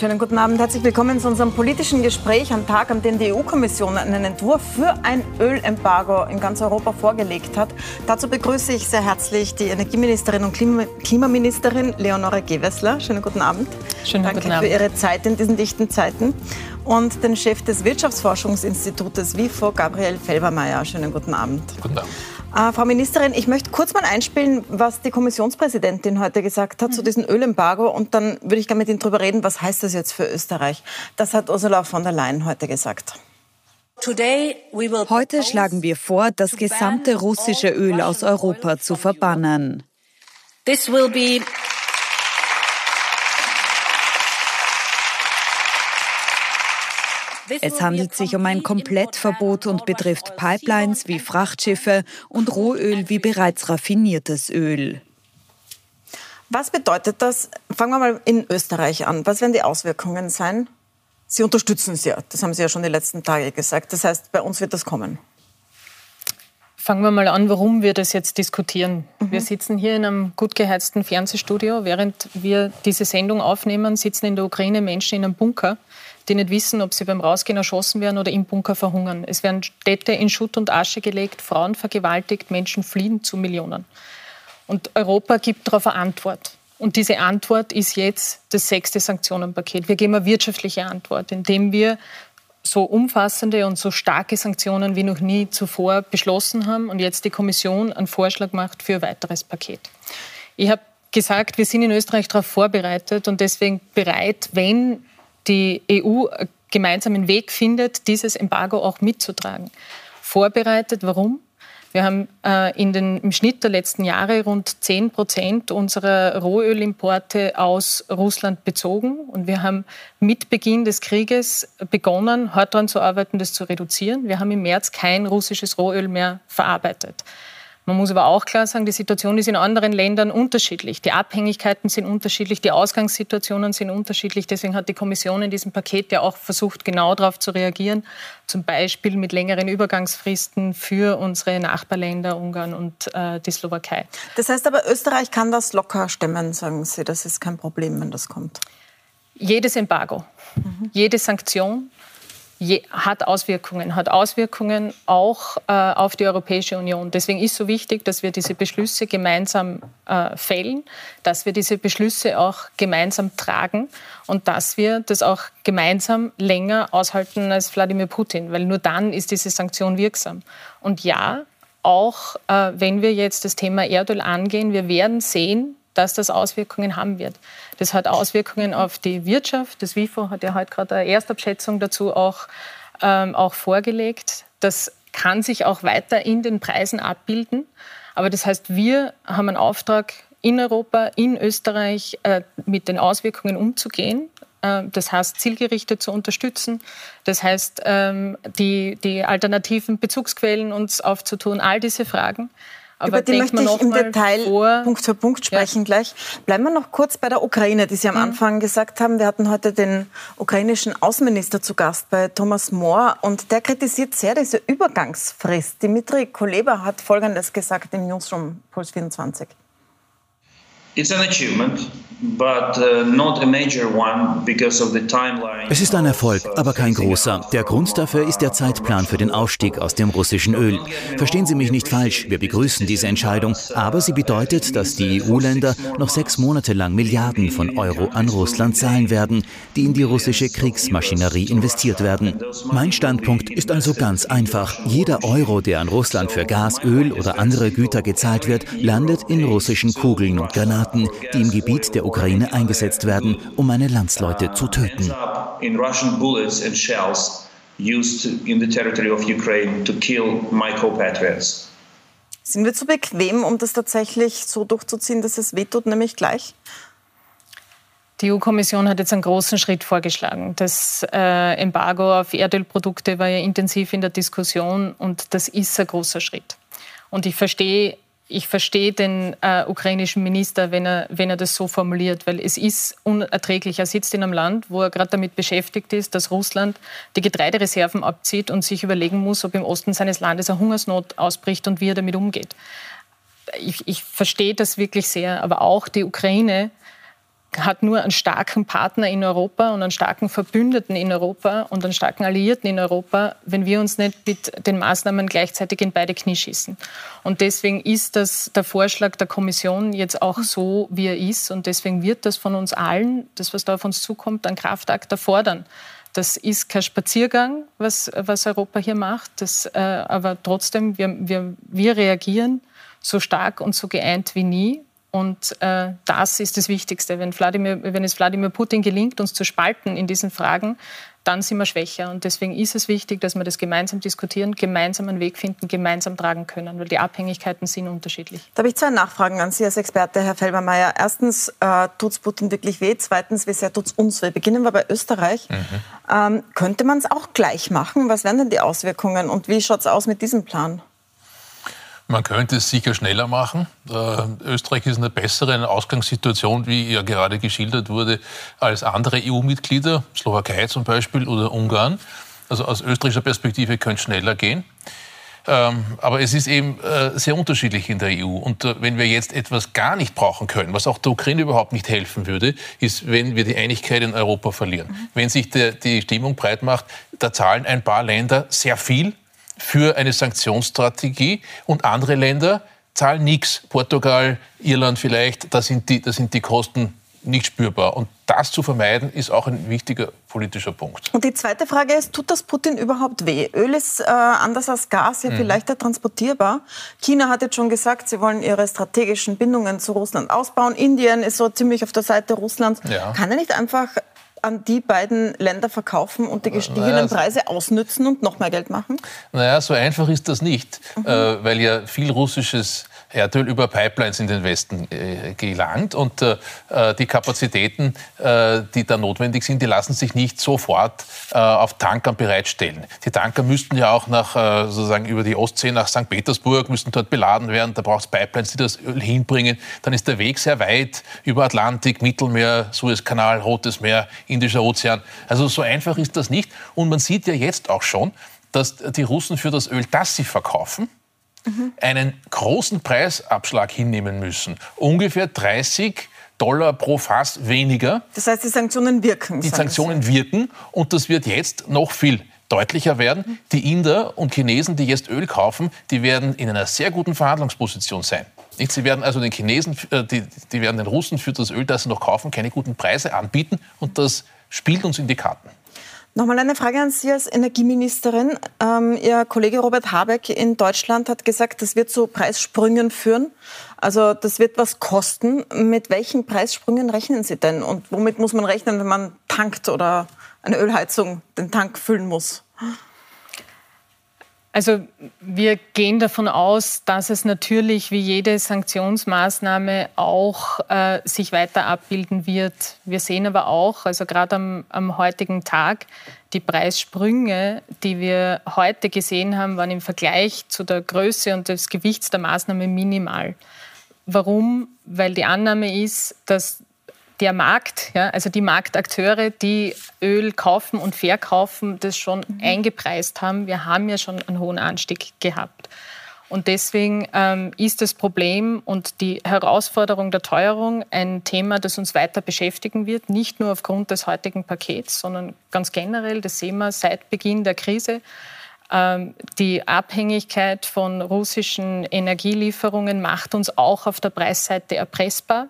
Schönen guten Abend, herzlich willkommen zu unserem politischen Gespräch am Tag, an dem die EU-Kommission einen Entwurf für ein Ölembargo in ganz Europa vorgelegt hat. Dazu begrüße ich sehr herzlich die Energieministerin und Klimaministerin Leonore Gewessler. Schönen guten Abend. Schönen Danke guten Abend. für Ihre Zeit in diesen dichten Zeiten. Und den Chef des Wirtschaftsforschungsinstitutes WIFO, Gabriel Felbermeier. Schönen guten Abend. Guten Abend. Äh, Frau Ministerin, ich möchte kurz mal einspielen, was die Kommissionspräsidentin heute gesagt hat mhm. zu diesem Ölembargo. Und dann würde ich gerne mit Ihnen darüber reden, was heißt das jetzt für Österreich? Das hat Ursula von der Leyen heute gesagt. Heute schlagen wir vor, das gesamte russische Öl aus Europa zu verbannen. This will be Es handelt sich um ein Komplettverbot und betrifft Pipelines wie Frachtschiffe und Rohöl wie bereits raffiniertes Öl. Was bedeutet das? Fangen wir mal in Österreich an. Was werden die Auswirkungen sein? Sie unterstützen es ja, das haben Sie ja schon die letzten Tage gesagt. Das heißt, bei uns wird das kommen. Fangen wir mal an, warum wir das jetzt diskutieren. Mhm. Wir sitzen hier in einem gut geheizten Fernsehstudio. Während wir diese Sendung aufnehmen, sitzen in der Ukraine Menschen in einem Bunker die nicht wissen, ob sie beim Rausgehen erschossen werden oder im Bunker verhungern. Es werden Städte in Schutt und Asche gelegt, Frauen vergewaltigt, Menschen fliehen zu Millionen. Und Europa gibt darauf eine Antwort. Und diese Antwort ist jetzt das sechste Sanktionenpaket. Wir geben eine wirtschaftliche Antwort, indem wir so umfassende und so starke Sanktionen wie noch nie zuvor beschlossen haben und jetzt die Kommission einen Vorschlag macht für ein weiteres Paket. Ich habe gesagt, wir sind in Österreich darauf vorbereitet und deswegen bereit, wenn die EU gemeinsamen Weg findet, dieses Embargo auch mitzutragen. Vorbereitet, warum? Wir haben äh, in den, im Schnitt der letzten Jahre rund 10 Prozent unserer Rohölimporte aus Russland bezogen. Und wir haben mit Beginn des Krieges begonnen, hart daran zu arbeiten, das zu reduzieren. Wir haben im März kein russisches Rohöl mehr verarbeitet. Man muss aber auch klar sagen, die Situation ist in anderen Ländern unterschiedlich. Die Abhängigkeiten sind unterschiedlich, die Ausgangssituationen sind unterschiedlich. Deswegen hat die Kommission in diesem Paket ja auch versucht, genau darauf zu reagieren. Zum Beispiel mit längeren Übergangsfristen für unsere Nachbarländer Ungarn und äh, die Slowakei. Das heißt aber, Österreich kann das locker stemmen, sagen Sie. Das ist kein Problem, wenn das kommt. Jedes Embargo, mhm. jede Sanktion hat Auswirkungen, hat Auswirkungen auch äh, auf die Europäische Union. Deswegen ist so wichtig, dass wir diese Beschlüsse gemeinsam äh, fällen, dass wir diese Beschlüsse auch gemeinsam tragen und dass wir das auch gemeinsam länger aushalten als Wladimir Putin, weil nur dann ist diese Sanktion wirksam. Und ja, auch äh, wenn wir jetzt das Thema Erdöl angehen, wir werden sehen, dass das Auswirkungen haben wird. Das hat Auswirkungen auf die Wirtschaft. Das WIFO hat ja heute gerade eine Erstabschätzung dazu auch, ähm, auch vorgelegt. Das kann sich auch weiter in den Preisen abbilden. Aber das heißt, wir haben einen Auftrag, in Europa, in Österreich äh, mit den Auswirkungen umzugehen. Äh, das heißt, zielgerichtet zu unterstützen. Das heißt, ähm, die, die alternativen Bezugsquellen uns aufzutun. All diese Fragen. Aber Über die möchte ich im Detail vor. Punkt für Punkt sprechen ja. gleich. Bleiben wir noch kurz bei der Ukraine, die Sie am mhm. Anfang gesagt haben. Wir hatten heute den ukrainischen Außenminister zu Gast bei Thomas Mohr und der kritisiert sehr diese Übergangsfrist. Dimitri Kuleba hat Folgendes gesagt im Newsroom Puls 24. es ist ein Erfolg, aber kein großer. Der Grund dafür ist der Zeitplan für den Ausstieg aus dem russischen Öl. Verstehen Sie mich nicht falsch, wir begrüßen diese Entscheidung, aber sie bedeutet, dass die EU-Länder noch sechs Monate lang Milliarden von Euro an Russland zahlen werden, die in die russische Kriegsmaschinerie investiert werden. Mein Standpunkt ist also ganz einfach. Jeder Euro, der an Russland für Gas, Öl oder andere Güter gezahlt wird, landet in russischen Kugeln und Granaten, die im Gebiet der Ukraine eingesetzt werden, um meine Landsleute zu töten. Sind wir zu bequem, um das tatsächlich so durchzuziehen, dass es wehtut, nämlich gleich? Die EU-Kommission hat jetzt einen großen Schritt vorgeschlagen. Das äh, Embargo auf Erdölprodukte war ja intensiv in der Diskussion und das ist ein großer Schritt. Und ich verstehe ich verstehe den äh, ukrainischen Minister, wenn er, wenn er das so formuliert, weil es ist unerträglich. Er sitzt in einem Land, wo er gerade damit beschäftigt ist, dass Russland die Getreidereserven abzieht und sich überlegen muss, ob im Osten seines Landes eine Hungersnot ausbricht und wie er damit umgeht. Ich, ich verstehe das wirklich sehr, aber auch die Ukraine hat nur einen starken Partner in Europa und einen starken Verbündeten in Europa und einen starken Alliierten in Europa, wenn wir uns nicht mit den Maßnahmen gleichzeitig in beide Knie schießen. Und deswegen ist das der Vorschlag der Kommission jetzt auch so, wie er ist. Und deswegen wird das von uns allen, das, was da auf uns zukommt, ein Kraftakt erfordern. Das ist kein Spaziergang, was, was Europa hier macht. Das, äh, aber trotzdem, wir, wir, wir reagieren so stark und so geeint wie nie. Und äh, das ist das Wichtigste. Wenn, Wladimir, wenn es Wladimir Putin gelingt, uns zu spalten in diesen Fragen, dann sind wir schwächer. Und deswegen ist es wichtig, dass wir das gemeinsam diskutieren, gemeinsam einen Weg finden, gemeinsam tragen können, weil die Abhängigkeiten sind unterschiedlich. Da habe ich zwei Nachfragen an Sie als Experte, Herr Felbermeier. Erstens, äh, tut es Putin wirklich weh? Zweitens, wie sehr tut es uns weh? Beginnen wir bei Österreich. Mhm. Ähm, könnte man es auch gleich machen? Was wären denn die Auswirkungen? Und wie schaut es aus mit diesem Plan? Man könnte es sicher schneller machen. Äh, Österreich ist in einer besseren Ausgangssituation, wie ja gerade geschildert wurde, als andere EU-Mitglieder, Slowakei zum Beispiel oder Ungarn. Also aus österreichischer Perspektive könnte es schneller gehen. Ähm, aber es ist eben äh, sehr unterschiedlich in der EU. Und äh, wenn wir jetzt etwas gar nicht brauchen können, was auch der Ukraine überhaupt nicht helfen würde, ist, wenn wir die Einigkeit in Europa verlieren. Mhm. Wenn sich der, die Stimmung breit macht, da zahlen ein paar Länder sehr viel für eine Sanktionsstrategie und andere Länder zahlen nichts. Portugal, Irland vielleicht, da sind, die, da sind die Kosten nicht spürbar. Und das zu vermeiden, ist auch ein wichtiger politischer Punkt. Und die zweite Frage ist, tut das Putin überhaupt weh? Öl ist äh, anders als Gas ja mhm. viel leichter transportierbar. China hat jetzt schon gesagt, sie wollen ihre strategischen Bindungen zu Russland ausbauen. Indien ist so ziemlich auf der Seite Russlands. Ja. Kann er nicht einfach an die beiden Länder verkaufen und die gestiegenen naja, Preise ausnützen und noch mehr Geld machen? Naja, so einfach ist das nicht, mhm. äh, weil ja viel russisches Erdöl über Pipelines in den Westen äh, gelangt. Und äh, äh, die Kapazitäten, äh, die da notwendig sind, die lassen sich nicht sofort äh, auf Tankern bereitstellen. Die Tanker müssten ja auch nach, äh, sozusagen über die Ostsee nach St. Petersburg, müssten dort beladen werden. Da braucht es Pipelines, die das Öl hinbringen. Dann ist der Weg sehr weit über Atlantik, Mittelmeer, Suezkanal, Rotes Meer, Indischer Ozean. Also so einfach ist das nicht. Und man sieht ja jetzt auch schon, dass die Russen für das Öl, das sie verkaufen, mhm. einen großen Preisabschlag hinnehmen müssen. Ungefähr 30 Dollar pro Fass weniger. Das heißt, die Sanktionen wirken. Die Sanktionen wirken und das wird jetzt noch viel deutlicher werden. Die Inder und Chinesen, die jetzt Öl kaufen, die werden in einer sehr guten Verhandlungsposition sein. Sie werden also den Chinesen, äh, die, die werden den Russen für das Öl, das sie noch kaufen, keine guten Preise anbieten und das spielt uns in die Karten. Nochmal eine Frage an Sie als Energieministerin. Ähm, Ihr Kollege Robert Habeck in Deutschland hat gesagt, das wird zu Preissprüngen führen. Also das wird was kosten. Mit welchen Preissprüngen rechnen Sie denn? Und womit muss man rechnen, wenn man tankt oder eine Ölheizung den Tank füllen muss? Also wir gehen davon aus, dass es natürlich wie jede Sanktionsmaßnahme auch äh, sich weiter abbilden wird. Wir sehen aber auch, also gerade am, am heutigen Tag, die Preissprünge, die wir heute gesehen haben, waren im Vergleich zu der Größe und des Gewichts der Maßnahme minimal. Warum? Weil die Annahme ist, dass der Markt, ja, also die Marktakteure, die Öl kaufen und verkaufen, das schon mhm. eingepreist haben. Wir haben ja schon einen hohen Anstieg gehabt. Und deswegen ähm, ist das Problem und die Herausforderung der Teuerung ein Thema, das uns weiter beschäftigen wird, nicht nur aufgrund des heutigen Pakets, sondern ganz generell, das sehen wir seit Beginn der Krise. Ähm, die Abhängigkeit von russischen Energielieferungen macht uns auch auf der Preisseite erpressbar.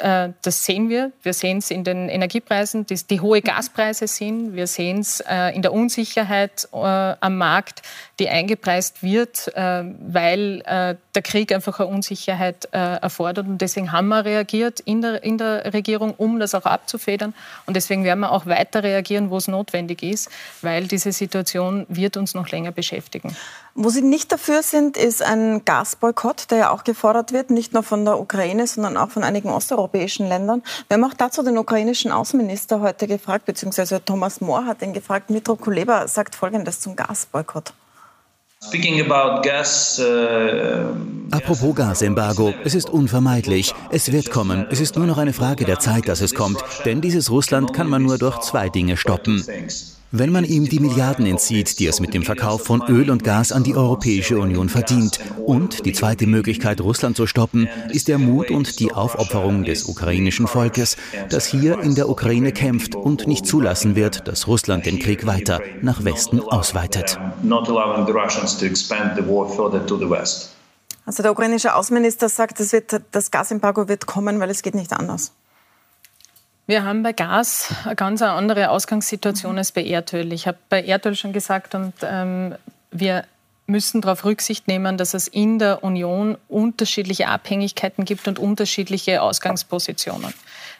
Äh, das sehen wir. Wir sehen es in den Energiepreisen, die, die hohe Gaspreise sind. Wir sehen es äh, in der Unsicherheit äh, am Markt, die eingepreist wird, weil der Krieg einfach eine Unsicherheit erfordert. Und deswegen haben wir reagiert in der, in der Regierung, um das auch abzufedern. Und deswegen werden wir auch weiter reagieren, wo es notwendig ist, weil diese Situation wird uns noch länger beschäftigen. Wo Sie nicht dafür sind, ist ein Gasboykott, der ja auch gefordert wird, nicht nur von der Ukraine, sondern auch von einigen osteuropäischen Ländern. Wir haben auch dazu den ukrainischen Außenminister heute gefragt, beziehungsweise Thomas Mohr hat ihn gefragt. Mitro Kuleba sagt Folgendes zum Gasboykott. Gas, uh, Apropos Gasembargo, es ist unvermeidlich. Es wird kommen. Es ist nur noch eine Frage der Zeit, dass es kommt. Denn dieses Russland kann man nur durch zwei Dinge stoppen. Wenn man ihm die Milliarden entzieht, die es mit dem Verkauf von Öl und Gas an die Europäische Union verdient, und die zweite Möglichkeit, Russland zu stoppen, ist der Mut und die Aufopferung des ukrainischen Volkes, das hier in der Ukraine kämpft und nicht zulassen wird, dass Russland den Krieg weiter nach Westen ausweitet. Also der ukrainische Außenminister sagt, es wird, das Gasembargo wird kommen, weil es geht nicht anders. Wir haben bei Gas eine ganz andere Ausgangssituation als bei Erdöl. Ich habe bei Erdöl schon gesagt, und ähm, wir müssen darauf Rücksicht nehmen, dass es in der Union unterschiedliche Abhängigkeiten gibt und unterschiedliche Ausgangspositionen.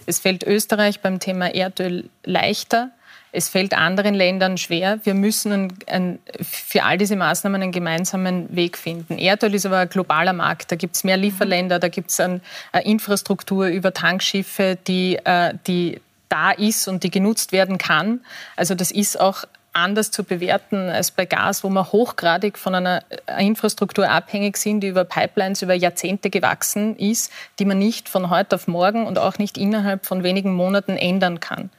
Es fällt Österreich beim Thema Erdöl leichter, es fällt anderen Ländern schwer. Wir müssen ein, ein, für all diese Maßnahmen einen gemeinsamen Weg finden. Erdöl ist aber ein globaler Markt. Da gibt es mehr Lieferländer, da gibt es eine Infrastruktur über Tankschiffe, die, äh, die da ist und die genutzt werden kann. Also das ist auch anders zu bewerten als bei Gas, wo wir hochgradig von einer Infrastruktur abhängig sind, die über Pipelines über Jahrzehnte gewachsen ist, die man nicht von heute auf morgen und auch nicht innerhalb von wenigen Monaten ändern kann.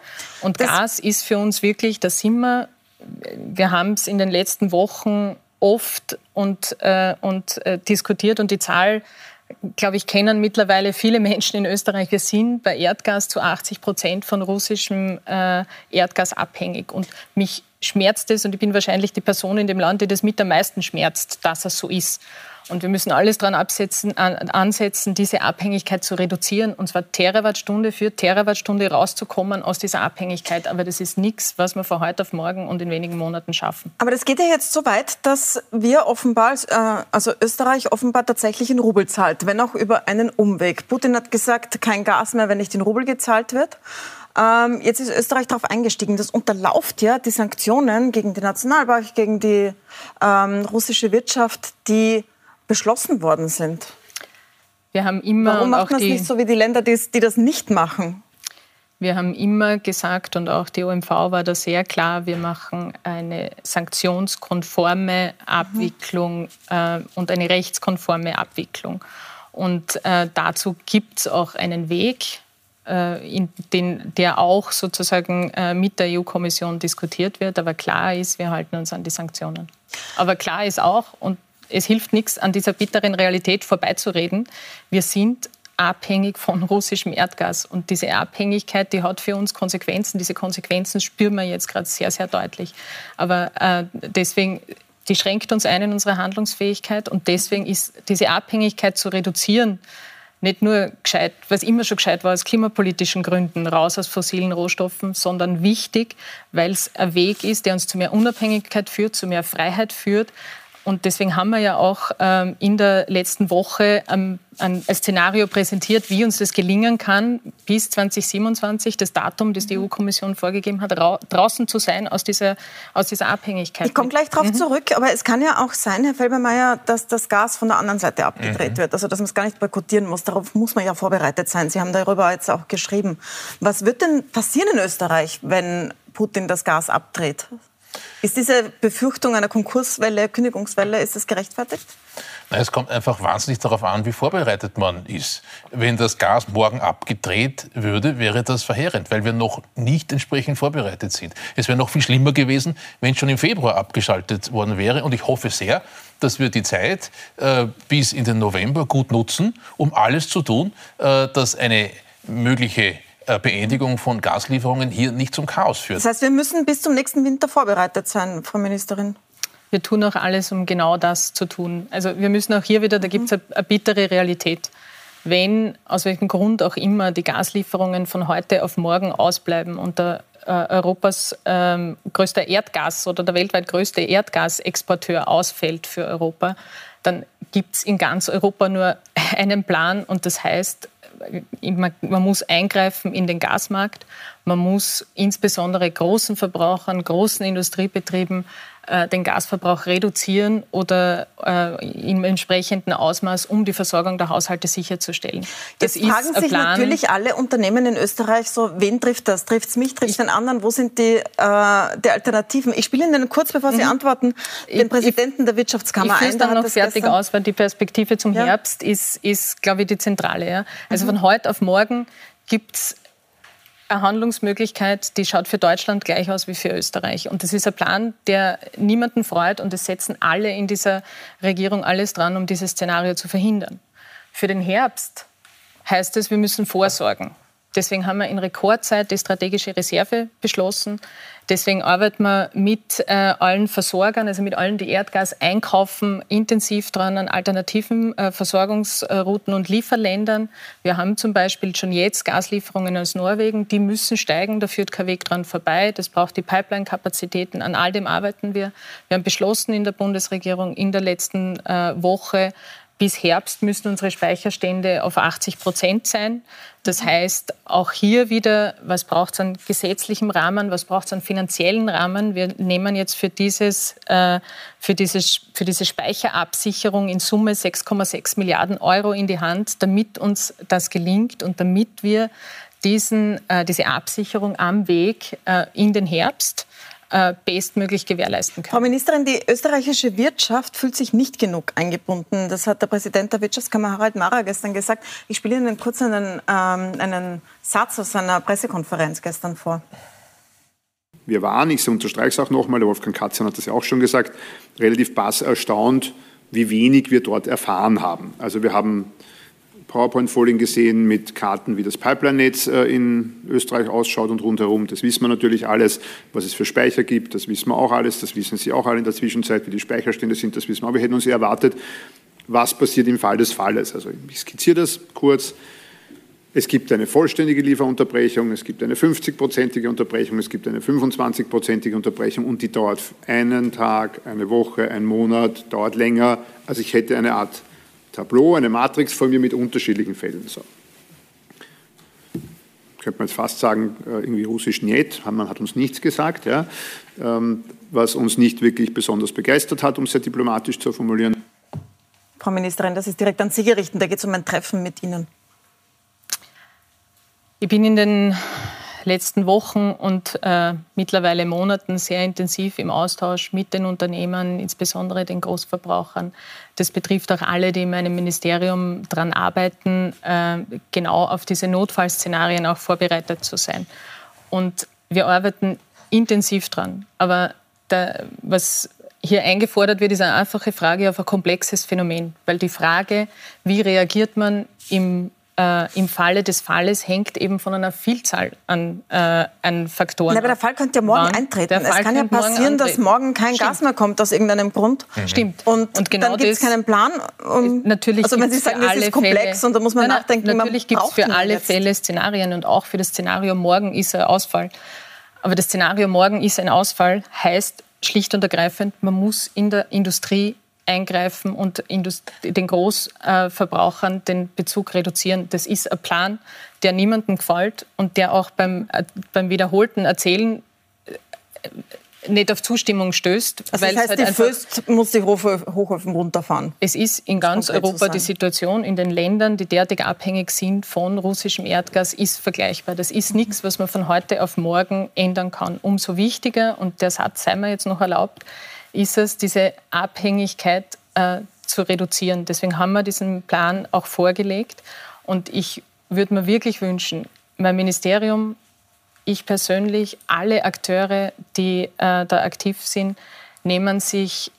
Und das Gas ist für uns wirklich, da sind wir, wir haben es in den letzten Wochen oft und, äh, und äh, diskutiert und die Zahl glaube ich, kennen mittlerweile viele Menschen in Österreich. Wir sind bei Erdgas zu 80 Prozent von russischem äh, Erdgas abhängig. Und mich schmerzt es und ich bin wahrscheinlich die Person in dem Land, die das mit am meisten schmerzt, dass es so ist. Und wir müssen alles daran ansetzen, diese Abhängigkeit zu reduzieren, und zwar Terawattstunde für Terawattstunde rauszukommen aus dieser Abhängigkeit. Aber das ist nichts, was wir von heute auf morgen und in wenigen Monaten schaffen. Aber das geht ja jetzt so weit, dass wir offenbar, äh, also Österreich offenbar tatsächlich in Rubel zahlt, wenn auch über einen Umweg. Putin hat gesagt, kein Gas mehr, wenn nicht in Rubel gezahlt wird. Ähm, jetzt ist Österreich darauf eingestiegen. Das unterlauft ja die Sanktionen gegen die Nationalbank, gegen die ähm, russische Wirtschaft, die beschlossen worden sind. Wir haben immer Warum macht man es nicht so wie die Länder, die, die das nicht machen? Wir haben immer gesagt, und auch die OMV war da sehr klar, wir machen eine sanktionskonforme Abwicklung äh, und eine rechtskonforme Abwicklung. Und äh, dazu gibt es auch einen Weg. Äh, in den, der auch sozusagen äh, mit der EU-Kommission diskutiert wird. Aber klar ist, wir halten uns an die Sanktionen. Aber klar ist auch, und es hilft nichts, an dieser bitteren Realität vorbeizureden, wir sind abhängig von russischem Erdgas. Und diese Abhängigkeit, die hat für uns Konsequenzen. Diese Konsequenzen spüren wir jetzt gerade sehr, sehr deutlich. Aber äh, deswegen, die schränkt uns ein in unserer Handlungsfähigkeit. Und deswegen ist diese Abhängigkeit zu reduzieren, nicht nur gescheit, was immer schon gescheit war aus klimapolitischen Gründen, raus aus fossilen Rohstoffen, sondern wichtig, weil es ein Weg ist, der uns zu mehr Unabhängigkeit führt, zu mehr Freiheit führt, und deswegen haben wir ja auch ähm, in der letzten Woche ähm, ein, Szenario präsentiert, wie uns das gelingen kann, bis 2027, das Datum, das die mhm. EU-Kommission vorgegeben hat, draußen zu sein aus dieser, aus dieser Abhängigkeit. Ich komme gleich darauf mhm. zurück, aber es kann ja auch sein, Herr Felbermeier, dass das Gas von der anderen Seite abgedreht mhm. wird, also dass man es gar nicht boykottieren muss. Darauf muss man ja vorbereitet sein. Sie haben darüber jetzt auch geschrieben. Was wird denn passieren in Österreich, wenn Putin das Gas abdreht? Ist diese Befürchtung einer Konkurswelle, Kündigungswelle, ist das gerechtfertigt? Nein, es kommt einfach wahnsinnig darauf an, wie vorbereitet man ist. Wenn das Gas morgen abgedreht würde, wäre das verheerend, weil wir noch nicht entsprechend vorbereitet sind. Es wäre noch viel schlimmer gewesen, wenn es schon im Februar abgeschaltet worden wäre. Und ich hoffe sehr, dass wir die Zeit äh, bis in den November gut nutzen, um alles zu tun, äh, dass eine mögliche Beendigung von Gaslieferungen hier nicht zum Chaos führt. Das heißt, wir müssen bis zum nächsten Winter vorbereitet sein, Frau Ministerin. Wir tun auch alles, um genau das zu tun. Also wir müssen auch hier wieder, da gibt es eine, eine bittere Realität. Wenn, aus welchem Grund auch immer, die Gaslieferungen von heute auf morgen ausbleiben und der äh, Europas ähm, größter Erdgas oder der weltweit größte Erdgasexporteur ausfällt für Europa, dann gibt es in ganz Europa nur einen Plan und das heißt man, man muss eingreifen in den Gasmarkt. Man muss insbesondere großen Verbrauchern, großen Industriebetrieben äh, den Gasverbrauch reduzieren oder äh, im entsprechenden Ausmaß, um die Versorgung der Haushalte sicherzustellen. Das Jetzt fragen sich Plan. natürlich alle Unternehmen in Österreich so, wen trifft das? Trifft es mich, trifft es den anderen? Wo sind die, äh, die Alternativen? Ich spiele Ihnen kurz, bevor Sie mhm. antworten, den Präsidenten ich, der Wirtschaftskammer ich ein. Ich dann noch fertig aus, weil die Perspektive zum ja. Herbst ist, ist glaube ich, die zentrale. Ja? Also mhm. von heute auf morgen gibt es eine Handlungsmöglichkeit, die schaut für Deutschland gleich aus wie für Österreich. Und das ist ein Plan, der niemanden freut und es setzen alle in dieser Regierung alles dran, um dieses Szenario zu verhindern. Für den Herbst heißt es, wir müssen vorsorgen. Deswegen haben wir in Rekordzeit die strategische Reserve beschlossen. Deswegen arbeiten wir mit äh, allen Versorgern, also mit allen, die Erdgas einkaufen, intensiv dran an alternativen äh, Versorgungsrouten und Lieferländern. Wir haben zum Beispiel schon jetzt Gaslieferungen aus Norwegen, die müssen steigen, da führt kein Weg dran vorbei. Das braucht die Pipeline-Kapazitäten. An all dem arbeiten wir. Wir haben beschlossen in der Bundesregierung in der letzten äh, Woche, bis Herbst müssen unsere Speicherstände auf 80 Prozent sein. Das heißt, auch hier wieder, was braucht es an gesetzlichem Rahmen, was braucht es an finanziellen Rahmen? Wir nehmen jetzt für, dieses, äh, für, dieses, für diese Speicherabsicherung in Summe 6,6 Milliarden Euro in die Hand, damit uns das gelingt und damit wir diesen, äh, diese Absicherung am Weg äh, in den Herbst bestmöglich gewährleisten können. Frau Ministerin, die österreichische Wirtschaft fühlt sich nicht genug eingebunden. Das hat der Präsident der Wirtschaftskammer Harald Mara gestern gesagt. Ich spiele Ihnen kurz einen, ähm, einen Satz aus seiner Pressekonferenz gestern vor. Wir waren, ich unterstreiche es auch nochmal, der Wolfgang Katzern hat das ja auch schon gesagt, relativ bass erstaunt, wie wenig wir dort erfahren haben. Also wir haben PowerPoint-Folien gesehen mit Karten, wie das Pipeline-Netz äh, in Österreich ausschaut und rundherum. Das wissen wir natürlich alles, was es für Speicher gibt, das wissen wir auch alles, das wissen Sie auch alle in der Zwischenzeit, wie die Speicherstände sind, das wissen wir. Aber wir hätten uns erwartet, was passiert im Fall des Falles. Also ich skizziere das kurz. Es gibt eine vollständige Lieferunterbrechung, es gibt eine 50-prozentige Unterbrechung, es gibt eine 25-prozentige Unterbrechung und die dauert einen Tag, eine Woche, einen Monat, dauert länger. Also ich hätte eine Art Tableau, eine Matrix vor mir mit unterschiedlichen Fällen. So. Könnte man jetzt fast sagen, äh, irgendwie russisch nicht, man hat uns nichts gesagt, ja, ähm, was uns nicht wirklich besonders begeistert hat, um es sehr diplomatisch zu formulieren. Frau Ministerin, das ist direkt an Sie gerichtet, da geht es um ein Treffen mit Ihnen. Ich bin in den letzten Wochen und äh, mittlerweile Monaten sehr intensiv im Austausch mit den Unternehmern, insbesondere den Großverbrauchern. Das betrifft auch alle, die in meinem Ministerium daran arbeiten, äh, genau auf diese Notfallszenarien auch vorbereitet zu sein. Und wir arbeiten intensiv dran. Aber der, was hier eingefordert wird, ist eine einfache Frage auf ein komplexes Phänomen. Weil die Frage, wie reagiert man im äh, im Falle des Falles hängt eben von einer Vielzahl an, äh, an Faktoren. Ja, aber der Fall könnte ja morgen eintreten. es kann ja passieren, dass morgen kein Stimmt. Gas mehr kommt aus irgendeinem Grund. Mhm. Stimmt. Und, und genau dann gibt es keinen Plan. Um, natürlich also wenn Sie sagen, das ist komplex Fälle, und da muss man nein, nachdenken. Natürlich gibt es für alle jetzt. Fälle Szenarien und auch für das Szenario morgen ist ein Ausfall. Aber das Szenario morgen ist ein Ausfall, heißt schlicht und ergreifend, man muss in der Industrie eingreifen und den Großverbrauchern den Bezug reduzieren. Das ist ein Plan, der niemandem gefällt und der auch beim, beim wiederholten Erzählen äh, nicht auf Zustimmung stößt. Also das heißt, halt die Föst muss die Hochöfen runterfahren? Es ist in ganz Europa die Situation in den Ländern, die derartig abhängig sind von russischem Erdgas, ist vergleichbar. Das ist nichts, was man von heute auf morgen ändern kann. Umso wichtiger, und der Satz sei mir jetzt noch erlaubt, ist es, diese Abhängigkeit äh, zu reduzieren. Deswegen haben wir diesen Plan auch vorgelegt. Und ich würde mir wirklich wünschen, mein Ministerium, ich persönlich, alle Akteure, die äh, da aktiv sind, nehmen sich,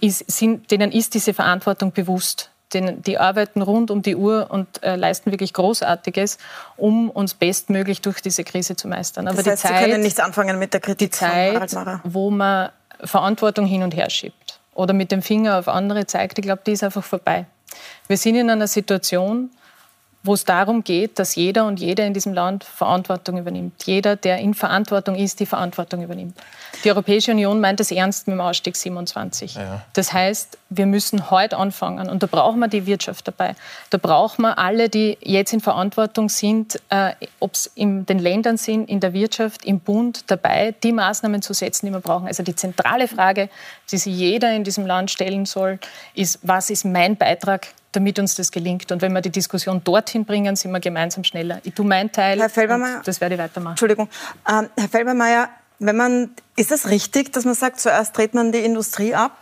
ist, sind, denen ist diese Verantwortung bewusst. Den, die arbeiten rund um die Uhr und äh, leisten wirklich Großartiges, um uns bestmöglich durch diese Krise zu meistern. Aber das heißt, die Zeit, Sie können nichts anfangen mit der Kritik die Zeit, wo man Verantwortung hin und her schiebt oder mit dem Finger auf andere zeigt, ich glaube, die ist einfach vorbei. Wir sind in einer Situation, wo es darum geht, dass jeder und jede in diesem Land Verantwortung übernimmt. Jeder, der in Verantwortung ist, die Verantwortung übernimmt. Die Europäische Union meint es ernst mit dem Ausstieg 27. Ja. Das heißt, wir müssen heute anfangen und da brauchen wir die Wirtschaft dabei. Da brauchen wir alle, die jetzt in Verantwortung sind, äh, ob es in den Ländern sind, in der Wirtschaft, im Bund, dabei, die Maßnahmen zu setzen, die wir brauchen. Also die zentrale Frage, die sich jeder in diesem Land stellen soll, ist, was ist mein Beitrag damit uns das gelingt. Und wenn wir die Diskussion dorthin bringen, sind wir gemeinsam schneller. Ich tue meinen Teil. Herr Felbermeier, das werde ich weitermachen. Entschuldigung. Ähm, Herr Felbermeier, wenn man, ist es richtig, dass man sagt, zuerst dreht man die Industrie ab?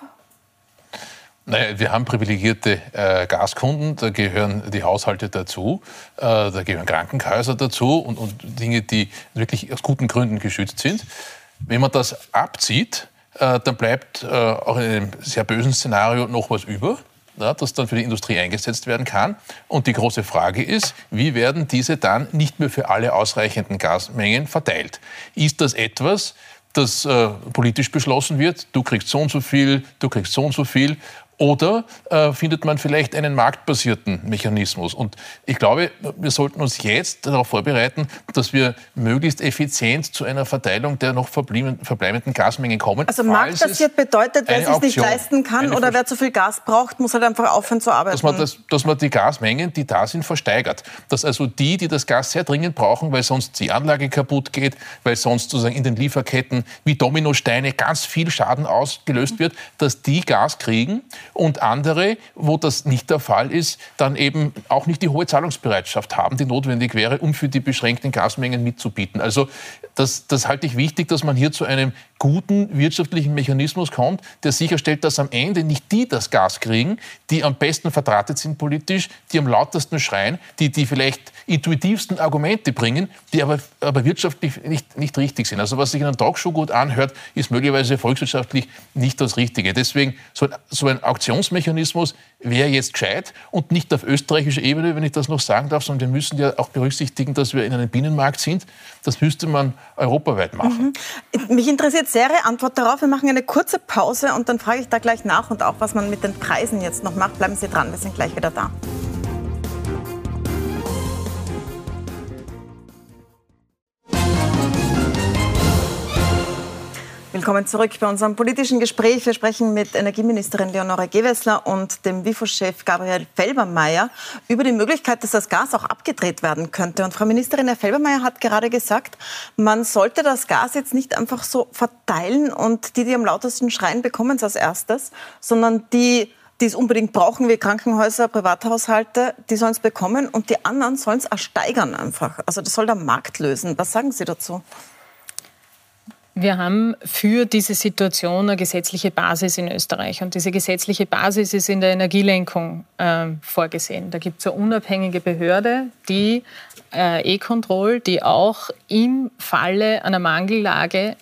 Naja, wir haben privilegierte äh, Gaskunden, da gehören die Haushalte dazu, äh, da gehören Krankenhäuser dazu und, und, Dinge, die wirklich aus guten Gründen geschützt sind. Wenn man das abzieht, äh, dann bleibt äh, auch in einem sehr bösen Szenario noch was über. Ja, das dann für die Industrie eingesetzt werden kann. Und die große Frage ist, wie werden diese dann nicht mehr für alle ausreichenden Gasmengen verteilt? Ist das etwas, das äh, politisch beschlossen wird? Du kriegst so und so viel, du kriegst so und so viel. Oder äh, findet man vielleicht einen marktbasierten Mechanismus? Und ich glaube, wir sollten uns jetzt darauf vorbereiten, dass wir möglichst effizient zu einer Verteilung der noch verbleibenden Gasmengen kommen. Also marktbasiert bedeutet, wer es sich nicht leisten kann oder wer zu viel Gas braucht, muss halt einfach aufhören zu arbeiten. Dass man, das, dass man die Gasmengen, die da sind, versteigert. Dass also die, die das Gas sehr dringend brauchen, weil sonst die Anlage kaputt geht, weil sonst sozusagen in den Lieferketten wie Dominosteine ganz viel Schaden ausgelöst wird, dass die Gas kriegen und andere, wo das nicht der Fall ist, dann eben auch nicht die hohe Zahlungsbereitschaft haben, die notwendig wäre, um für die beschränkten Gasmengen mitzubieten. Also das, das halte ich wichtig, dass man hier zu einem guten wirtschaftlichen Mechanismus kommt, der sicherstellt, dass am Ende nicht die das Gas kriegen, die am besten verdrahtet sind politisch, die am lautesten schreien, die die vielleicht intuitivsten Argumente bringen, die aber, aber wirtschaftlich nicht, nicht richtig sind. Also was sich in einem Talkshow gut anhört, ist möglicherweise volkswirtschaftlich nicht das Richtige. Deswegen so ein, so ein Auktionsmechanismus wäre jetzt gescheit und nicht auf österreichischer Ebene, wenn ich das noch sagen darf, sondern wir müssen ja auch berücksichtigen, dass wir in einem Binnenmarkt sind. Das müsste man europaweit machen. Mhm. Mich interessiert Ihre Antwort darauf. Wir machen eine kurze Pause und dann frage ich da gleich nach und auch, was man mit den Preisen jetzt noch macht. Bleiben Sie dran, wir sind gleich wieder da. Willkommen zurück bei unserem politischen Gespräch. Wir sprechen mit Energieministerin Leonore Gewessler und dem WIFO-Chef Gabriel Felbermeier über die Möglichkeit, dass das Gas auch abgedreht werden könnte. Und Frau Ministerin, Herr Felbermeier hat gerade gesagt, man sollte das Gas jetzt nicht einfach so verteilen und die, die am lautesten schreien, bekommen es als erstes, sondern die, die es unbedingt brauchen, wie Krankenhäuser, Privathaushalte, die sollen es bekommen und die anderen sollen es ersteigern einfach. Also das soll der Markt lösen. Was sagen Sie dazu? Wir haben für diese Situation eine gesetzliche Basis in Österreich. Und diese gesetzliche Basis ist in der Energielenkung äh, vorgesehen. Da gibt es eine unabhängige Behörde, die äh, E-Control, die auch im Falle einer Mangellage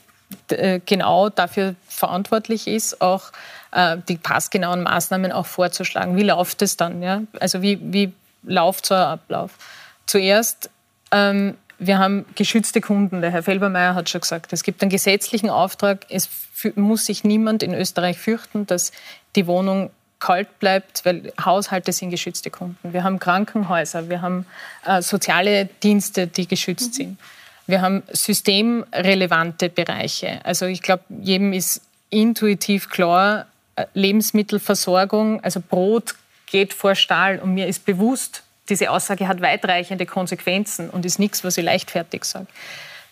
äh, genau dafür verantwortlich ist, auch äh, die passgenauen Maßnahmen auch vorzuschlagen. Wie läuft es dann? Ja? Also wie, wie läuft so ein Ablauf? Zuerst ähm, wir haben geschützte Kunden. Der Herr Felbermeier hat schon gesagt, es gibt einen gesetzlichen Auftrag. Es muss sich niemand in Österreich fürchten, dass die Wohnung kalt bleibt, weil Haushalte sind geschützte Kunden. Wir haben Krankenhäuser, wir haben äh, soziale Dienste, die geschützt mhm. sind. Wir haben systemrelevante Bereiche. Also ich glaube, jedem ist intuitiv klar, äh, Lebensmittelversorgung, also Brot geht vor Stahl und mir ist bewusst, diese Aussage hat weitreichende Konsequenzen und ist nichts, was ich leichtfertig sage.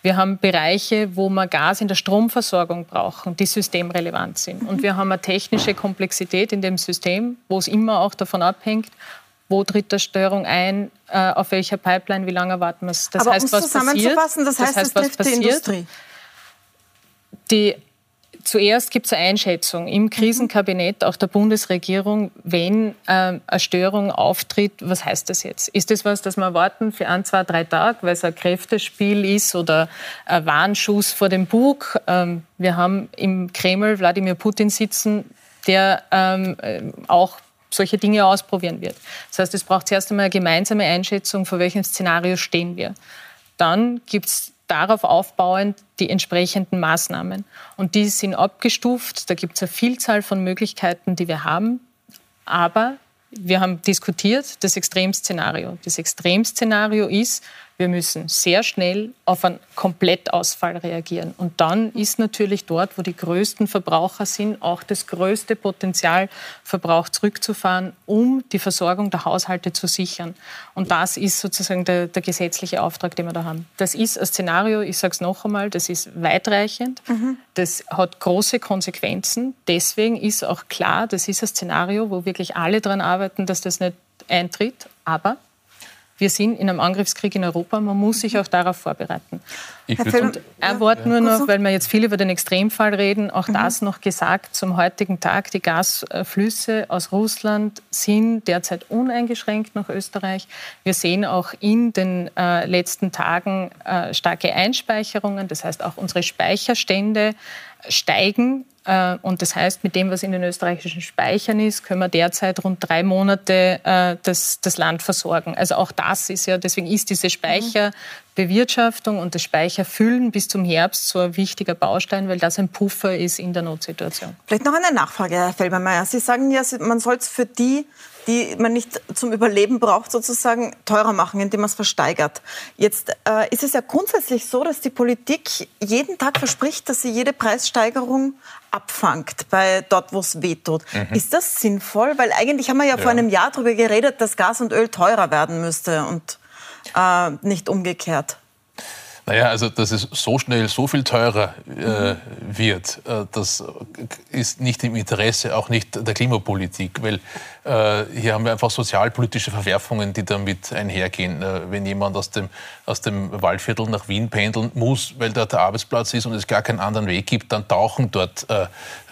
Wir haben Bereiche, wo wir Gas in der Stromversorgung brauchen, die systemrelevant sind. Und wir haben eine technische Komplexität in dem System, wo es immer auch davon abhängt, wo tritt der Störung ein, äh, auf welcher Pipeline, wie lange warten wir es. Das Aber heißt, was zusammenzufassen, das heißt, das heißt, es trifft die Industrie. Die Zuerst gibt es eine Einschätzung im Krisenkabinett, auch der Bundesregierung, wenn äh, eine Störung auftritt, was heißt das jetzt? Ist das was, das wir erwarten für ein, zwei, drei Tage, weil es ein Kräftespiel ist oder ein Warnschuss vor dem Bug? Ähm, wir haben im Kreml Wladimir Putin sitzen, der ähm, äh, auch solche Dinge ausprobieren wird. Das heißt, es braucht zuerst einmal eine gemeinsame Einschätzung, vor welchem Szenario stehen wir. Dann gibt es darauf aufbauend die entsprechenden Maßnahmen. Und die sind abgestuft. Da gibt es eine Vielzahl von Möglichkeiten, die wir haben. Aber wir haben diskutiert das Extremszenario. Das Extremszenario ist, wir müssen sehr schnell auf einen Komplettausfall reagieren. Und dann ist natürlich dort, wo die größten Verbraucher sind, auch das größte Potenzial, Verbrauch zurückzufahren, um die Versorgung der Haushalte zu sichern. Und das ist sozusagen der, der gesetzliche Auftrag, den wir da haben. Das ist ein Szenario, ich sage es noch einmal, das ist weitreichend, mhm. das hat große Konsequenzen. Deswegen ist auch klar, das ist ein Szenario, wo wirklich alle daran arbeiten, dass das nicht eintritt. Aber Wir sind in einem Angriffskrieg in Europa. Man muss sich auch darauf vorbereiten. Ich und ein Wort nur noch, weil wir jetzt viel über den Extremfall reden, auch mhm. das noch gesagt zum heutigen Tag. Die Gasflüsse aus Russland sind derzeit uneingeschränkt nach Österreich. Wir sehen auch in den äh, letzten Tagen äh, starke Einspeicherungen. Das heißt, auch unsere Speicherstände steigen. Äh, und das heißt, mit dem, was in den österreichischen Speichern ist, können wir derzeit rund drei Monate äh, das, das Land versorgen. Also auch das ist ja, deswegen ist diese Speicherbewirtschaftung und das Speicherfüllen bis zum Herbst so ein wichtiger Baustein, weil das ein Puffer ist in der Notsituation. Vielleicht noch eine Nachfrage, Herr Felbermeier. Sie sagen ja, man soll es für die die man nicht zum Überleben braucht, sozusagen teurer machen, indem man es versteigert. Jetzt äh, ist es ja grundsätzlich so, dass die Politik jeden Tag verspricht, dass sie jede Preissteigerung abfangt, bei dort, wo es wehtut. Mhm. Ist das sinnvoll? Weil eigentlich haben wir ja, ja, vor einem Jahr darüber geredet, dass Gas und Öl teurer werden müsste und äh, nicht umgekehrt. Naja, also dass es so schnell so viel teurer äh, wird, äh, das ist nicht im Interesse auch nicht der Klimapolitik, weil hier haben wir einfach sozialpolitische Verwerfungen, die damit einhergehen. Äh, wenn jemand aus dem, aus dem Waldviertel nach Wien pendeln muss, weil dort der Arbeitsplatz ist und es gar keinen anderen Weg gibt, dann tauchen dort äh,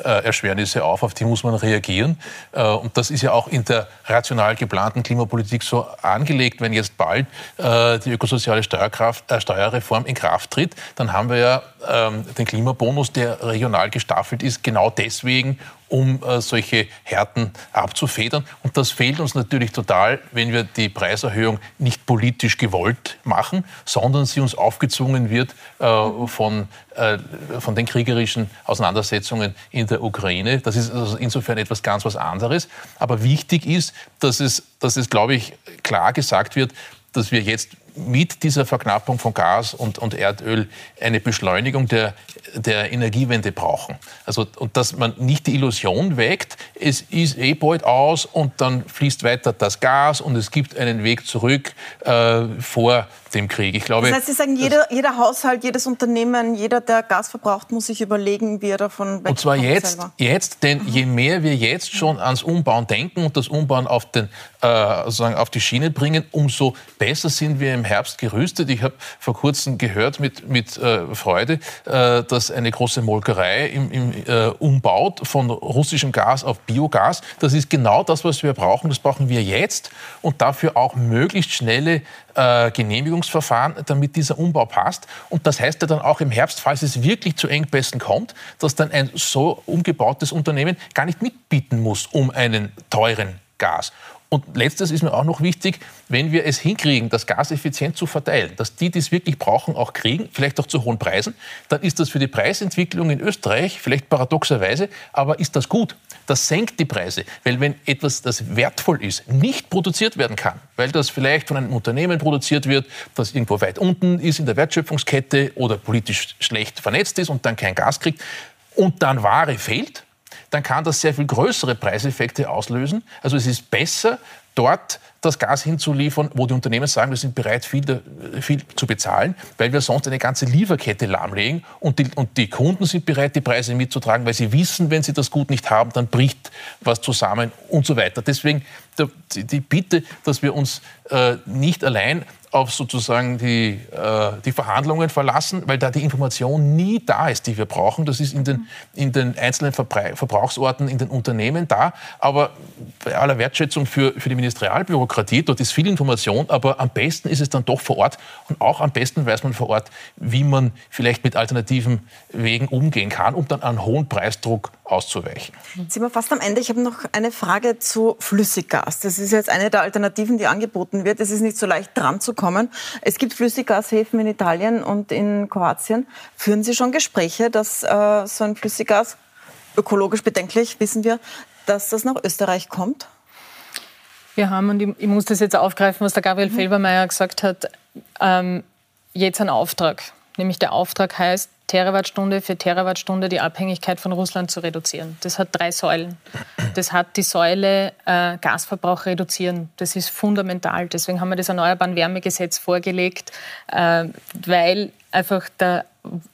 äh, Erschwernisse auf, auf die muss man reagieren. und das ist ja auch in der rational geplanten Klimapolitik so angelegt, wenn jetzt bald die ökosoziale Steuerkraft, Steuerreform in Kraft tritt, dann haben wir ja ähm, den Klimabonus, der regional gestaffelt ist, genau deswegen, um äh, solche Härten abzufedern. Und das fehlt uns natürlich total, wenn wir die Preiserhöhung nicht politisch gewollt machen, sondern sie uns aufgezwungen wird äh, von, äh, von den kriegerischen Auseinandersetzungen in der Ukraine. Das ist also insofern etwas ganz was anderes. Aber wichtig ist, dass es, dass es glaube ich, klar gesagt wird, dass wir jetzt mit dieser Verknappung von Gas und, und Erdöl eine Beschleunigung der, der Energiewende brauchen. Also, und dass man nicht die Illusion weckt, es ist eh bald aus und dann fließt weiter das Gas und es gibt einen Weg zurück äh, vor dem Krieg. Ich glaube, das heißt, Sie sagen, jeder, jeder Haushalt, jedes Unternehmen, jeder, der Gas verbraucht, muss sich überlegen, wie er davon wegkommt. Und zwar jetzt, jetzt denn je mehr wir jetzt schon ans Umbauen denken und das Umbauen auf, den, äh, sozusagen auf die Schiene bringen, umso besser sind wir im Herbst gerüstet. Ich habe vor kurzem gehört mit, mit äh, Freude, äh, dass eine große Molkerei im, im, äh, umbaut von russischem Gas auf Biogas. Das ist genau das, was wir brauchen. Das brauchen wir jetzt und dafür auch möglichst schnelle äh, Genehmigungsverfahren, damit dieser Umbau passt. Und das heißt ja dann auch im Herbst, falls es wirklich zu Engpässen kommt, dass dann ein so umgebautes Unternehmen gar nicht mitbieten muss um einen teuren Gas. Und letztes ist mir auch noch wichtig, wenn wir es hinkriegen, das Gas effizient zu verteilen, dass die, die es wirklich brauchen, auch kriegen, vielleicht auch zu hohen Preisen, dann ist das für die Preisentwicklung in Österreich vielleicht paradoxerweise, aber ist das gut. Das senkt die Preise, weil wenn etwas, das wertvoll ist, nicht produziert werden kann, weil das vielleicht von einem Unternehmen produziert wird, das irgendwo weit unten ist in der Wertschöpfungskette oder politisch schlecht vernetzt ist und dann kein Gas kriegt und dann Ware fehlt, dann kann das sehr viel größere Preiseffekte auslösen. Also es ist besser, dort das Gas hinzuliefern, wo die Unternehmen sagen, wir sind bereit, viel, viel zu bezahlen, weil wir sonst eine ganze Lieferkette lahmlegen und die, und die Kunden sind bereit, die Preise mitzutragen, weil sie wissen, wenn sie das Gut nicht haben, dann bricht was zusammen und so weiter. Deswegen die Bitte, dass wir uns äh, nicht allein auf sozusagen die, äh, die Verhandlungen verlassen, weil da die Information nie da ist, die wir brauchen. Das ist in den, in den einzelnen Verbrauch Verbrauchsorten, in den Unternehmen da. Aber bei aller Wertschätzung für, für die Ministerialbürokratie, dort ist viel Information, aber am besten ist es dann doch vor Ort. Und auch am besten weiß man vor Ort, wie man vielleicht mit alternativen Wegen umgehen kann, um dann einen hohen Preisdruck auszuweichen. Jetzt sind wir fast am Ende. Ich habe noch eine Frage zu Flüssiggas. Das ist jetzt eine der Alternativen, die angeboten wird. Es ist nicht so leicht dran zu kommen. Es gibt Flüssiggashäfen in Italien und in Kroatien. Führen Sie schon Gespräche, dass äh, so ein Flüssiggas ökologisch bedenklich, wissen wir, dass das nach Österreich kommt? Wir haben, und ich, muss das jetzt aufgreifen, was der Gabriel mhm. Felbermeier gesagt hat, ähm, jetzt ein Auftrag. Nämlich der Auftrag heißt, Terawattstunde für Terawattstunde die Abhängigkeit von Russland zu reduzieren. Das hat drei Säulen. Das hat die Säule äh, Gasverbrauch reduzieren. Das ist fundamental. Deswegen haben wir das Erneuerbaren Wärmegesetz vorgelegt, äh, weil einfach der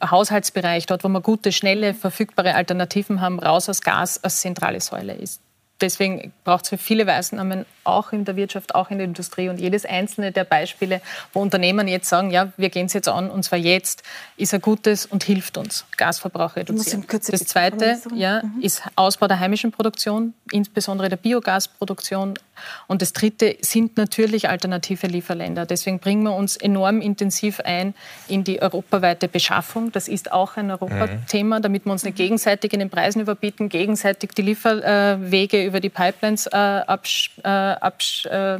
Haushaltsbereich, dort wo wir gute, schnelle, verfügbare Alternativen haben, raus aus Gas als zentrale Säule ist. Deswegen braucht es für viele Weißen auch in der Wirtschaft, auch in der Industrie. Und jedes einzelne der Beispiele, wo Unternehmen jetzt sagen, ja, wir gehen es jetzt an, und zwar jetzt, ist ein gutes und hilft uns, Gasverbrauch reduzieren. Das Zweite ja, mhm. ist Ausbau der heimischen Produktion, insbesondere der Biogasproduktion. Und das Dritte sind natürlich alternative Lieferländer. Deswegen bringen wir uns enorm intensiv ein in die europaweite Beschaffung. Das ist auch ein Europathema, damit wir uns nicht gegenseitig in den Preisen überbieten, gegenseitig die Lieferwege über die Pipelines äh, absch, äh, absch, äh,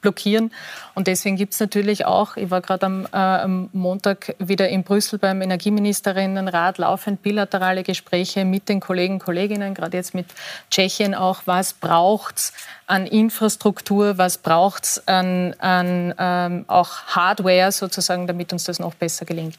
blockieren. Und deswegen gibt es natürlich auch, ich war gerade am, äh, am, Montag wieder in Brüssel beim Energieministerinnenrat, laufend bilaterale Gespräche mit den Kollegen Kolleginnen, gerade jetzt mit Tschechien auch, was braucht es an Infrastruktur, was braucht es an, an ähm, auch Hardware sozusagen, damit uns das noch besser gelingt.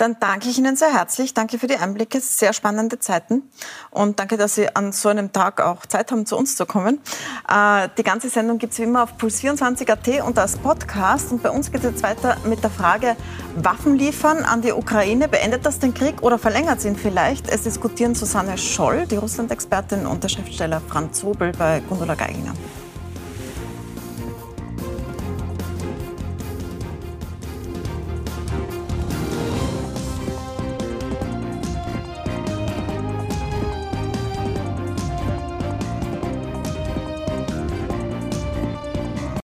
Dann danke ich Ihnen sehr herzlich. Danke für die Einblicke. Sehr spannende Zeiten. Und danke, dass Sie an so einem Tag auch Zeit haben, zu uns zu kommen. Äh, die ganze Sendung gibt es wie immer auf puls24.at und als Podcast. Und bei uns geht es jetzt weiter mit der Frage, Waffen liefern an die Ukraine, beendet das den Krieg oder verlängert ihn vielleicht? Es diskutieren Susanne Scholl, die Russland-Expertin und der Schriftsteller Franz Sobel bei Gundula Geiginger.